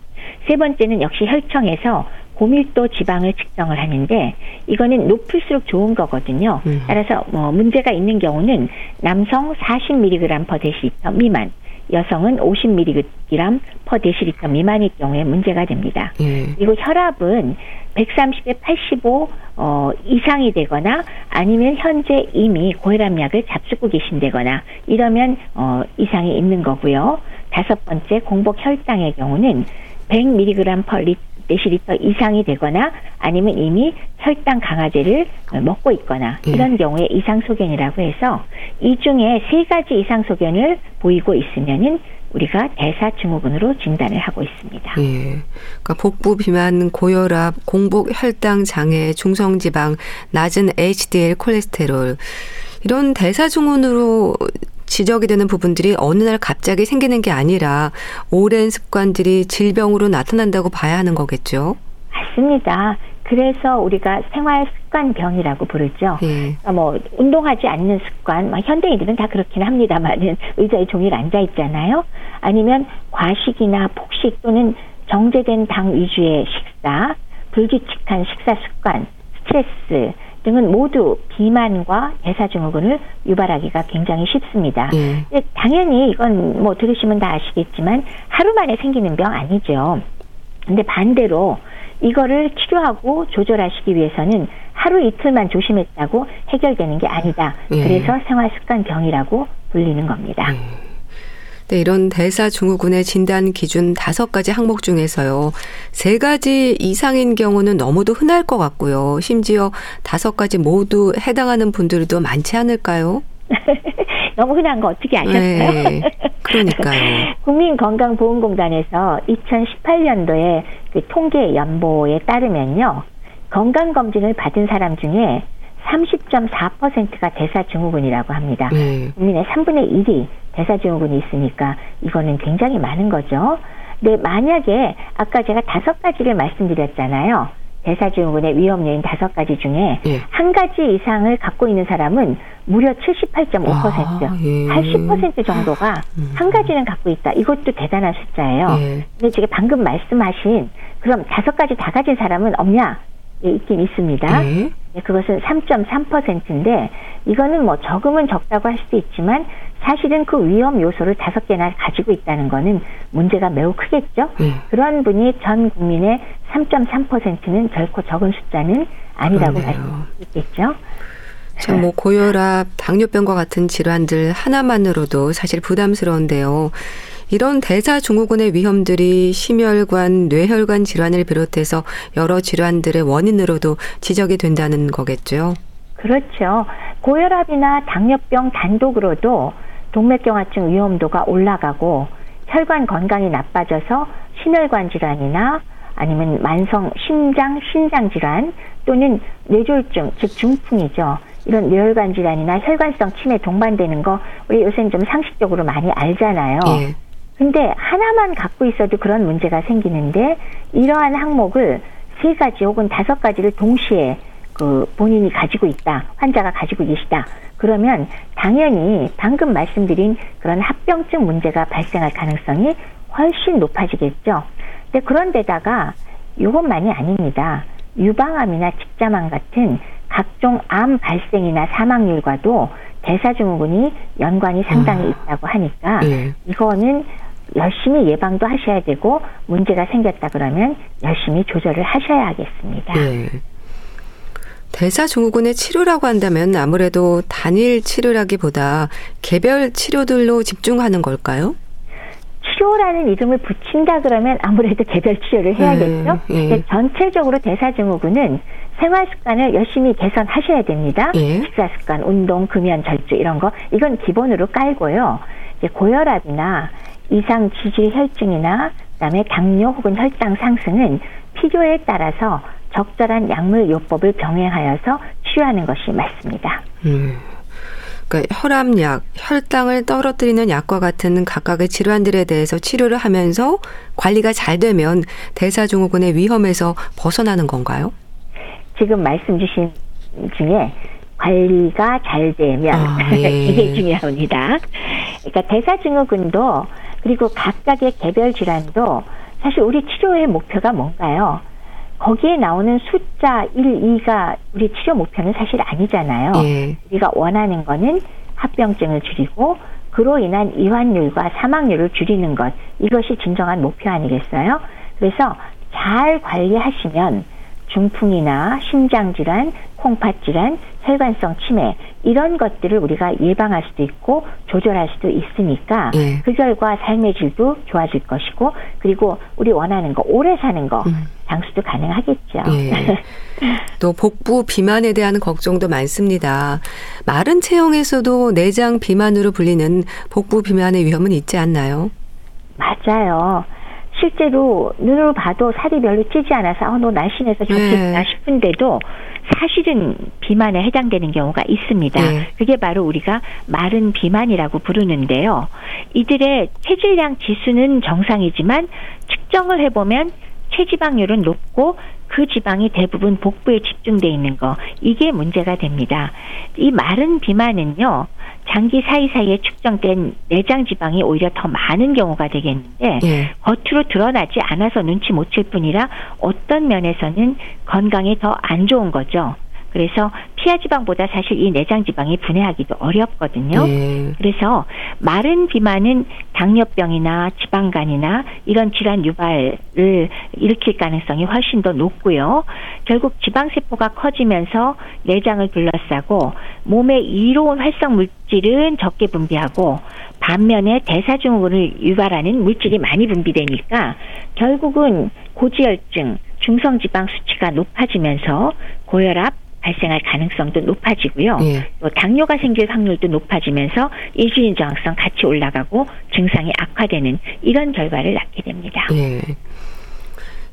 세 번째는 역시 혈청에서 고밀도 지방을 측정을 하는데 이거는 높을수록 좋은 거거든요. 음. 따라서 뭐 문제가 있는 경우는 남성 40mg per 데시리터 미만, 여성은 50mg per 데시리터 미만일 경우에 문제가 됩니다. 음. 그리고 혈압은 130에 85 어, 이상이 되거나 아니면 현재 이미 고혈압약을 잡수고 계신다거나 이러면 어, 이상이 있는 거고요. 다섯 번째 공복 혈당의 경우는 100mg per 데시리터 이상이 되거나 아니면 이미 혈당 강화제를 먹고 있거나 예. 이런 경우에 이상 소견이라고 해서 이 중에 세 가지 이상 소견을 보이고 있으면은 우리가 대사증후군으로 진단을 하고 있습니다. 예. 그러니까 복부 비만, 고혈압, 공복 혈당 장애, 중성지방, 낮은 HDL 콜레스테롤 이런 대사증후군으로 지적이 되는 부분들이 어느 날 갑자기 생기는 게 아니라 오랜 습관들이 질병으로 나타난다고 봐야 하는 거겠죠. 맞습니다. 그래서 우리가 생활 습관병이라고 부르죠. 예. 그러니까 뭐 운동하지 않는 습관, 막 현대인들은 다 그렇긴 합니다만은 의자에 종일 앉아 있잖아요. 아니면 과식이나 폭식 또는 정제된 당 위주의 식사, 불규칙한 식사 습관, 스트레스, 등은 모두 비만과 대사증후군을 유발하기가 굉장히 쉽습니다. 예. 당연히 이건 뭐 들으시면 다 아시겠지만 하루 만에 생기는 병 아니죠. 근데 반대로 이거를 치료하고 조절하시기 위해서는 하루 이틀만 조심했다고 해결되는 게 아니다. 예. 그래서 생활 습관 병이라고 불리는 겁니다. 예. 네, 이런 대사 증후군의 진단 기준 다섯 가지 항목 중에서요. 세 가지 이상인 경우는 너무도 흔할 것 같고요. 심지어 다섯 가지 모두 해당하는 분들도 많지 않을까요? <laughs> 너무 흔한 거 어떻게 아셨어요? 네, 그러니까요. <laughs> 국민건강보험공단에서 2018년도에 그 통계 연보에 따르면요. 건강검진을 받은 사람 중에 30.4%가 대사증후군이라고 합니다. 네. 국민의 3분의 1이 대사증후군이 있으니까 이거는 굉장히 많은 거죠. 근데 만약에 아까 제가 다섯 가지를 말씀드렸잖아요. 대사증후군의 위험 요인 다섯 가지 중에 예. 한 가지 이상을 갖고 있는 사람은 무려 78.5%, 아, 예. 80% 정도가 음. 한 가지는 갖고 있다. 이것도 대단한 숫자예요. 예. 근데 제가 방금 말씀하신 그럼 다섯 가지 다 가진 사람은 없냐? 예, 있긴 있습니다. 네. 네, 그것은 3.3%인데 이거는 뭐 적으면 적다고 할 수도 있지만 사실은 그 위험 요소를 다섯 개나 가지고 있다는 거는 문제가 매우 크겠죠. 네. 그런 분이 전 국민의 3.3%는 결코 적은 숫자는 아니라고 말씀드릴 수 있겠죠. 참뭐 고혈압, 당뇨병과 같은 질환들 하나만으로도 사실 부담스러운데요. 이런 대사증후군의 위험들이 심혈관, 뇌혈관 질환을 비롯해서 여러 질환들의 원인으로도 지적이 된다는 거겠죠. 그렇죠. 고혈압이나 당뇨병 단독으로도 동맥경화증 위험도가 올라가고 혈관 건강이 나빠져서 심혈관 질환이나 아니면 만성 심장, 신장 질환 또는 뇌졸중, 즉 중풍이죠. 이런 뇌혈관 질환이나 혈관성 치매 동반되는 거 우리 요새는 좀 상식적으로 많이 알잖아요. 예. 근데 하나만 갖고 있어도 그런 문제가 생기는데 이러한 항목을 세 가지 혹은 다섯 가지를 동시에 그 본인이 가지고 있다, 환자가 가지고 계시다. 그러면 당연히 방금 말씀드린 그런 합병증 문제가 발생할 가능성이 훨씬 높아지겠죠. 근데 그런데다가 이것만이 아닙니다. 유방암이나 직자암 같은 각종 암 발생이나 사망률과도 대사증후군이 연관이 상당히 아. 있다고 하니까 네. 이거는 열심히 예방도 하셔야 되고 문제가 생겼다 그러면 열심히 조절을 하셔야 하겠습니다. 네. 대사증후군의 치료라고 한다면 아무래도 단일 치료라기보다 개별 치료들로 집중하는 걸까요? 치료라는 이름을 붙인다 그러면 아무래도 개별 치료를 해야겠죠. 네, 네. 전체적으로 대사증후군은 생활 습관을 열심히 개선하셔야 됩니다. 네. 식사 습관, 운동, 금연, 절주 이런 거 이건 기본으로 깔고요. 이제 고혈압이나 이상 지질 혈증이나 그다음에 당뇨 혹은 혈당 상승은 필요에 따라서 적절한 약물 요법을 병행하여서 치료하는 것이 맞습니다. 음. 그러니까 혈압약, 혈당을 떨어뜨리는 약과 같은 각각의 질환들에 대해서 치료를 하면서 관리가 잘 되면 대사증후군의 위험에서 벗어나는 건가요? 지금 말씀 주신 중에 관리가 잘 되면 아, 예. <laughs> 이게 중요합니다. 그러니까 대사증후군도 그리고 각각의 개별 질환도 사실 우리 치료의 목표가 뭔가요? 거기에 나오는 숫자 1, 2가 우리 치료 목표는 사실 아니잖아요. 예. 우리가 원하는 거는 합병증을 줄이고 그로 인한 이환율과 사망률을 줄이는 것 이것이 진정한 목표 아니겠어요? 그래서 잘 관리하시면 중풍이나 심장 질환, 콩팥 질환, 혈관성 치매 이런 것들을 우리가 예방할 수도 있고 조절할 수도 있으니까 예. 그 결과 삶의 질도 좋아질 것이고 그리고 우리 원하는 거 오래 사는 거 음. 장수도 가능하겠죠. 예. <laughs> 또 복부 비만에 대한 걱정도 많습니다. 마른 체형에서도 내장 비만으로 불리는 복부 비만의 위험은 있지 않나요? 맞아요. 실제로 눈으로 봐도 살이 별로 찌지 않아서 어, 너 날씬해서 좋겠다 네. 싶은데도 사실은 비만에 해당되는 경우가 있습니다. 네. 그게 바로 우리가 마른 비만이라고 부르는데요. 이들의 체질량 지수는 정상이지만 측정을 해보면 체지방률은 높고 그 지방이 대부분 복부에 집중돼 있는 거 이게 문제가 됩니다. 이 마른 비만은요. 장기 사이사이에 축적된 내장 지방이 오히려 더 많은 경우가 되겠는데 예. 겉으로 드러나지 않아서 눈치 못 챌 뿐이라 어떤 면에서는 건강에 더 안 좋은 거죠. 그래서 피하 지방보다 사실 이 내장 지방이 분해하기도 어렵거든요. 예. 그래서 마른 비만은 당뇨병이나 지방간이나 이런 질환 유발을 일으킬 가능성이 훨씬 더 높고요. 결국 지방 세포가 커지면서 내장을 둘러싸고 몸의 이로운 활성 물질은 적게 분비하고 반면에 대사증후군을 유발하는 물질이 많이 분비되니까 결국은 고지혈증, 중성지방 수치가 높아지면서 고혈압, 발생할 가능성도 높아지고요. 예. 또 당뇨가 생길 확률도 높아지면서 인슐린 저항성 같이 올라가고 증상이 악화되는 이런 결과를 낳게 됩니다. 예.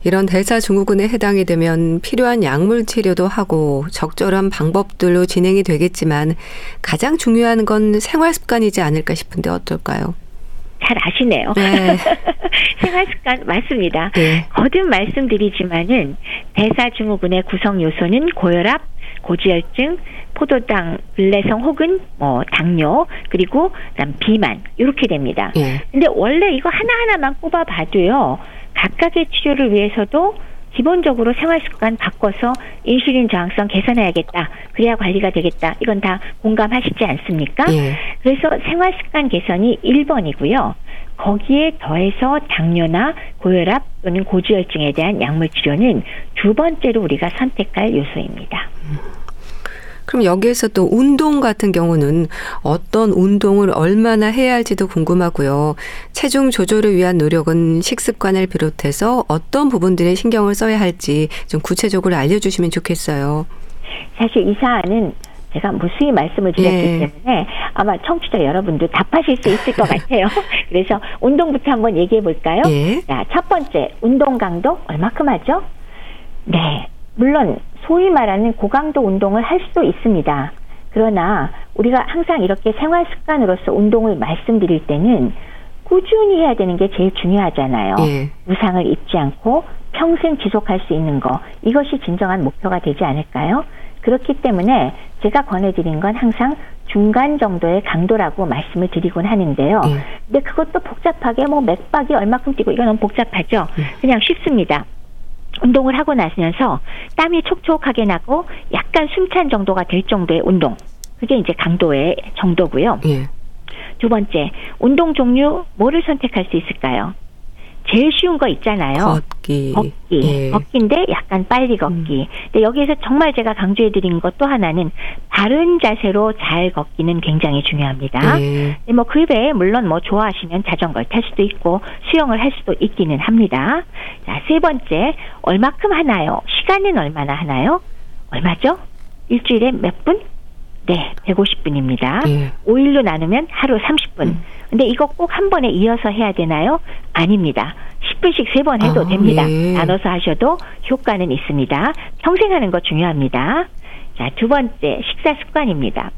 이런 대사 증후군에 해당이 되면 필요한 약물 치료도 하고 적절한 방법들로 진행이 되겠지만 가장 중요한 건 생활 습관이지 않을까 싶은데 어떨까요? 잘 아시네요. 네. <laughs> 생활 습관 맞습니다. 네. 거듭 말씀드리지만은 대사 증후군의 구성 요소는 고혈압, 고지혈증, 포도당 불내성 혹은 뭐 당뇨 그리고 그다음 비만 이렇게 됩니다. 예. 근데 원래 이거 하나하나만 꼽아 봐도요. 각각의 치료를 위해서도 기본적으로 생활 습관 바꿔서 인슐린 저항성 개선해야겠다. 그래야 관리가 되겠다. 이건 다 공감하시지 않습니까? 예. 그래서 생활 습관 개선이 1번이고요. 거기에 더해서 당뇨나 고혈압 또는 고지혈증에 대한 약물 치료는 두 번째로 우리가 선택할 요소입니다. 그럼 여기에서 또 운동 같은 경우는 어떤 운동을 얼마나 해야 할지도 궁금하고요. 체중 조절을 위한 노력은 식습관을 비롯해서 어떤 부분들에 신경을 써야 할지 좀 구체적으로 알려주시면 좋겠어요. 사실 이 사안은 제가 무수히 말씀을 드렸기 예. 때문에 아마 청취자 여러분도 답하실 수 있을 것 같아요. <laughs> 그래서 운동부터 한번 얘기해 볼까요? 예. 자, 첫 번째, 운동 강도 얼마큼 하죠? 네. 물론 소위 말하는 고강도 운동을 할 수도 있습니다. 그러나 우리가 항상 이렇게 생활 습관으로서 운동을 말씀드릴 때는 꾸준히 해야 되는 게 제일 중요하잖아요. 예. 우상을 입지 않고 평생 지속할 수 있는 거 이것이 진정한 목표가 되지 않을까요? 그렇기 때문에 제가 권해드린 건 항상 중간 정도의 강도라고 말씀을 드리곤 하는데요. 예. 근데 그것도 복잡하게 뭐 맥박이 얼마큼 뛰고 이거 너무 복잡하죠. 예. 그냥 쉽습니다. 운동을 하고 나서면서 땀이 촉촉하게 나고 약간 숨찬 정도가 될 정도의 운동. 그게 이제 강도의 정도고요. 예. 두 번째, 운동 종류 뭐를 선택할 수 있을까요? 제일 쉬운 거 있잖아요. 걷기. 걷기. 예. 걷기인데 약간 빨리 걷기. 음. 근데 여기에서 정말 제가 강조해 드리는 것또 하나는 바른 자세로 잘 걷기는 굉장히 중요합니다. 예. 뭐그 외에 물론 뭐 좋아하시면 자전거를 탈 수도 있고 수영을 할 수도 있기는 합니다. 자, 세 번째, 얼마큼 하나요? 시간은 얼마나 하나요? 얼마죠? 일주일에 몇 분? 네, 150분입니다. 예. 5일로 나누면 하루 30분. 음. 근데 이거 꼭 한 번에 이어서 해야 되나요? 아닙니다. 10분씩 세번 해도 아, 됩니다. 예. 나눠서 하셔도 효과는 있습니다. 평생 하는 거 중요합니다. 자, 두 번째, 식사 습관입니다.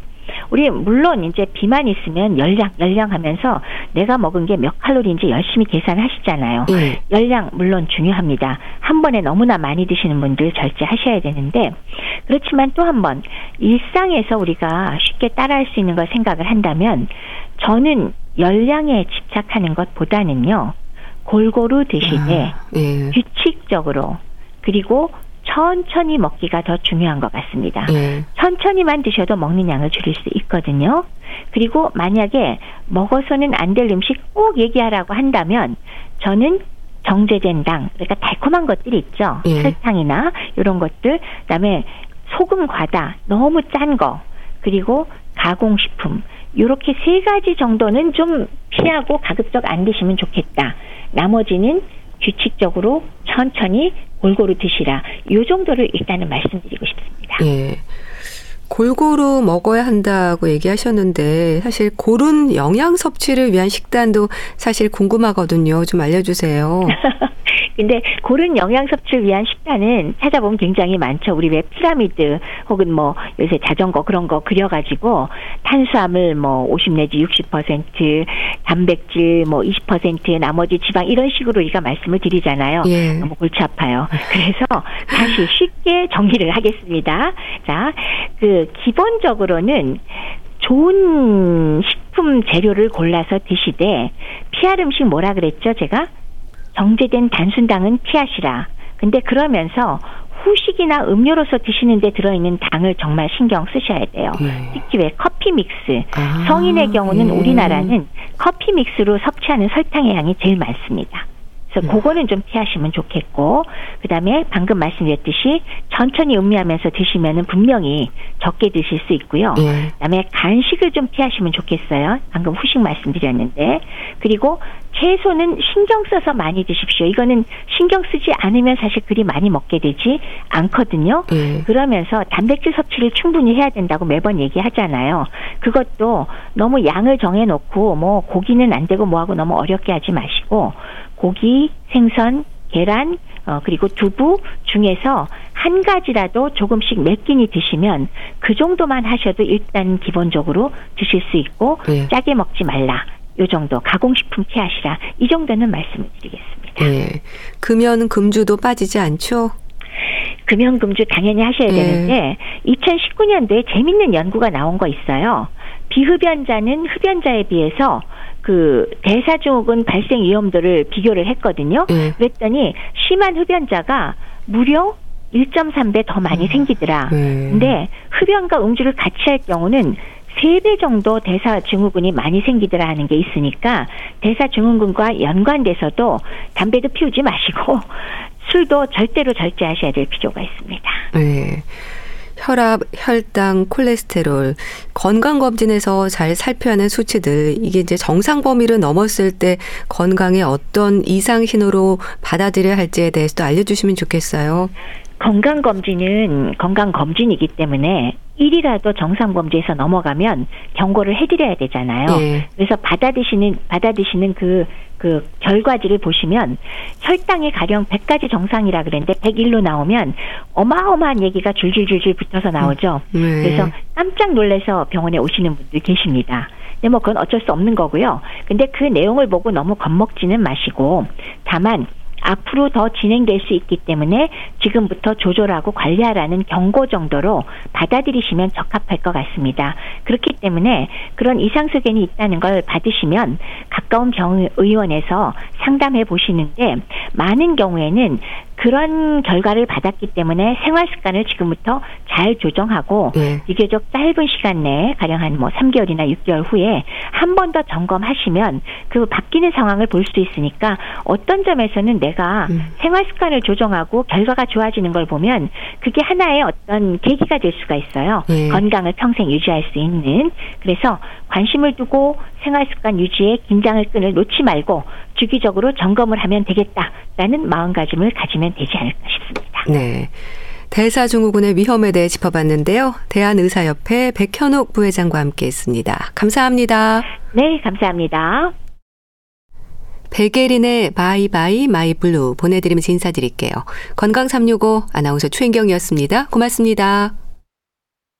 우리 물론 이제 비만 있으면 열량 열량 하면서 내가 먹은 게 몇 칼로리인지 열심히 계산하시잖아요. 네. 열량 물론 중요합니다. 한 번에 너무나 많이 드시는 분들 절제하셔야 되는데 그렇지만 또 한 번 일상에서 우리가 쉽게 따라할 수 있는 걸 생각을 한다면 저는 열량에 집착하는 것보다는요. 골고루 드시되 아, 예. 규칙적으로 그리고 천천히 먹기가 더 중요한 것 같습니다. 네. 천천히만 드셔도 먹는 양을 줄일 수 있거든요. 그리고 만약에 먹어서는 안 될 음식 꼭 얘기하라고 한다면 저는 정제된 당, 그러니까 달콤한 것들이 있죠. 네. 설탕이나 이런 것들, 그다음에 소금 과다, 너무 짠 거, 그리고 가공식품, 이렇게 세 가지 정도는 좀 피하고 가급적 안 드시면 좋겠다. 나머지는 규칙적으로 천천히 골고루 드시라. 요 정도를 일단은 말씀드리고 싶습니다. 예. 골고루 먹어야 한다고 얘기하셨는데 사실 고른 영양 섭취를 위한 식단도 사실 궁금하거든요. 좀 알려주세요. <laughs> 근데 고른 영양 섭취를 위한 식단은 찾아보면 굉장히 많죠. 우리 왜 피라미드 혹은 뭐 요새 자전거 그런 거 그려가지고 탄수화물 뭐 50 내지 60% 단백질 뭐 20% 나머지 지방 이런 식으로 우리가 말씀을 드리잖아요. 예. 너무 골치 아파요. 그래서 다시 쉽게 정리를 하겠습니다. 자, 그 기본적으로는 좋은 식품 재료를 골라서 드시되 피할 음식 뭐라 그랬죠, 제가? 정제된 단순당은 피하시라. 근데 그러면서 후식이나 음료로서 드시는 데 들어있는 당을 정말 신경 쓰셔야 돼요. 예. 특히 왜 커피 믹스. 아, 성인의 경우는 예. 우리나라는 커피 믹스로 섭취하는 설탕의 양이 제일 많습니다. 그래서 음. 그거는 좀 피하시면 좋겠고 그다음에 방금 말씀드렸듯이 천천히 음미하면서 드시면은 분명히 적게 드실 수 있고요. 예. 그다음에 간식을 좀 피하시면 좋겠어요. 방금 후식 말씀드렸는데 그리고 채소는 신경 써서 많이 드십시오. 이거는 신경 쓰지 않으면 사실 그리 많이 먹게 되지 않거든요. 예. 그러면서 단백질 섭취를 충분히 해야 된다고 매번 얘기하잖아요. 그것도 너무 양을 정해놓고 뭐 고기는 안 되고 뭐하고 너무 어렵게 하지 마시고 고기, 생선, 계란, 어, 그리고 두부 중에서 한 가지라도 조금씩 몇 끼니 드시면 그 정도만 하셔도 일단 기본적으로 드실 수 있고 네. 짜게 먹지 말라. 요 정도 가공식품 피하시라. 이 정도는 말씀을 드리겠습니다. 네. 금연 금주도 빠지지 않죠? 금연 금주 당연히 하셔야 네. 되는데 2019년도에 재밌는 연구가 나온 거 있어요. 비흡연자는 흡연자에 비해서 그 대사증후군 발생 위험도를 비교를 했거든요. 네. 그랬더니 심한 흡연자가 무려 1.3배 더 많이 음. 생기더라. 네. 근데 흡연과 음주를 같이 할 경우는 3배 정도 대사증후군이 많이 생기더라 하는 게 있으니까 대사증후군과 연관돼서도 담배도 피우지 마시고 <laughs> 술도 절대로 절제하셔야 될 필요가 있습니다. 네. 혈압, 혈당, 콜레스테롤, 건강검진에서 잘 살펴야 하는 수치들, 이게 이제 정상 범위를 넘었을 때 건강에 어떤 이상 신호로 받아들여야 할지에 대해서도 알려주시면 좋겠어요. 건강검진은 건강검진이기 때문에 일이라도 정상범죄에서 넘어가면 경고를 해드려야 되잖아요. 네. 그래서 받아드시는 받아드시는 그, 그 결과지를 보시면 혈당이 가령 100가지 정상이라 그랬는데 101로 나오면 어마어마한 얘기가 줄줄줄줄 붙어서 나오죠. 네. 그래서 깜짝 놀래서 병원에 오시는 분들 계십니다. 근데 뭐 그건 어쩔 수 없는 거고요. 근데 그 내용을 보고 너무 겁먹지는 마시고 다만 앞으로 더 진행될 수 있기 때문에 지금부터 조절하고 관리하라는 경고 정도로 받아들이시면 적합할 것 같습니다. 그렇기 때문에 그런 이상 소견이 있다는 걸 받으시면 가까운 병의원에서 상담해 보시는데 많은 경우에는 그런 결과를 받았기 때문에 생활 습관을 지금부터 잘 조정하고 네. 비교적 짧은 시간 내에 가령 한 뭐 3개월이나 6개월 후에 한 번 더 점검하시면 그 바뀌는 상황을 볼 수 있으니까 어떤 점에서는 내가 음. 생활 습관을 조정하고 결과가 좋아지는 걸 보면 그게 하나의 어떤 계기가 될 수가 있어요. 네. 건강을 평생 유지할 수 있는 그래서 관심을 두고 생활 습관 유지에 긴장을 끈을 놓지 말고 주기적으로 점검을 하면 되겠다라는 마음가짐을 가지면 되지 않을까 싶습니다. 네. 대사증후군의 위험에 대해 짚어봤는데요. 대한의사협회 백현옥 부회장과 함께 했습니다. 감사합니다. 네, 감사합니다. 백예린의 Bye bye my blue 보내드리면서 인사드릴게요. 건강365 아나운서 최인경이었습니다. 고맙습니다.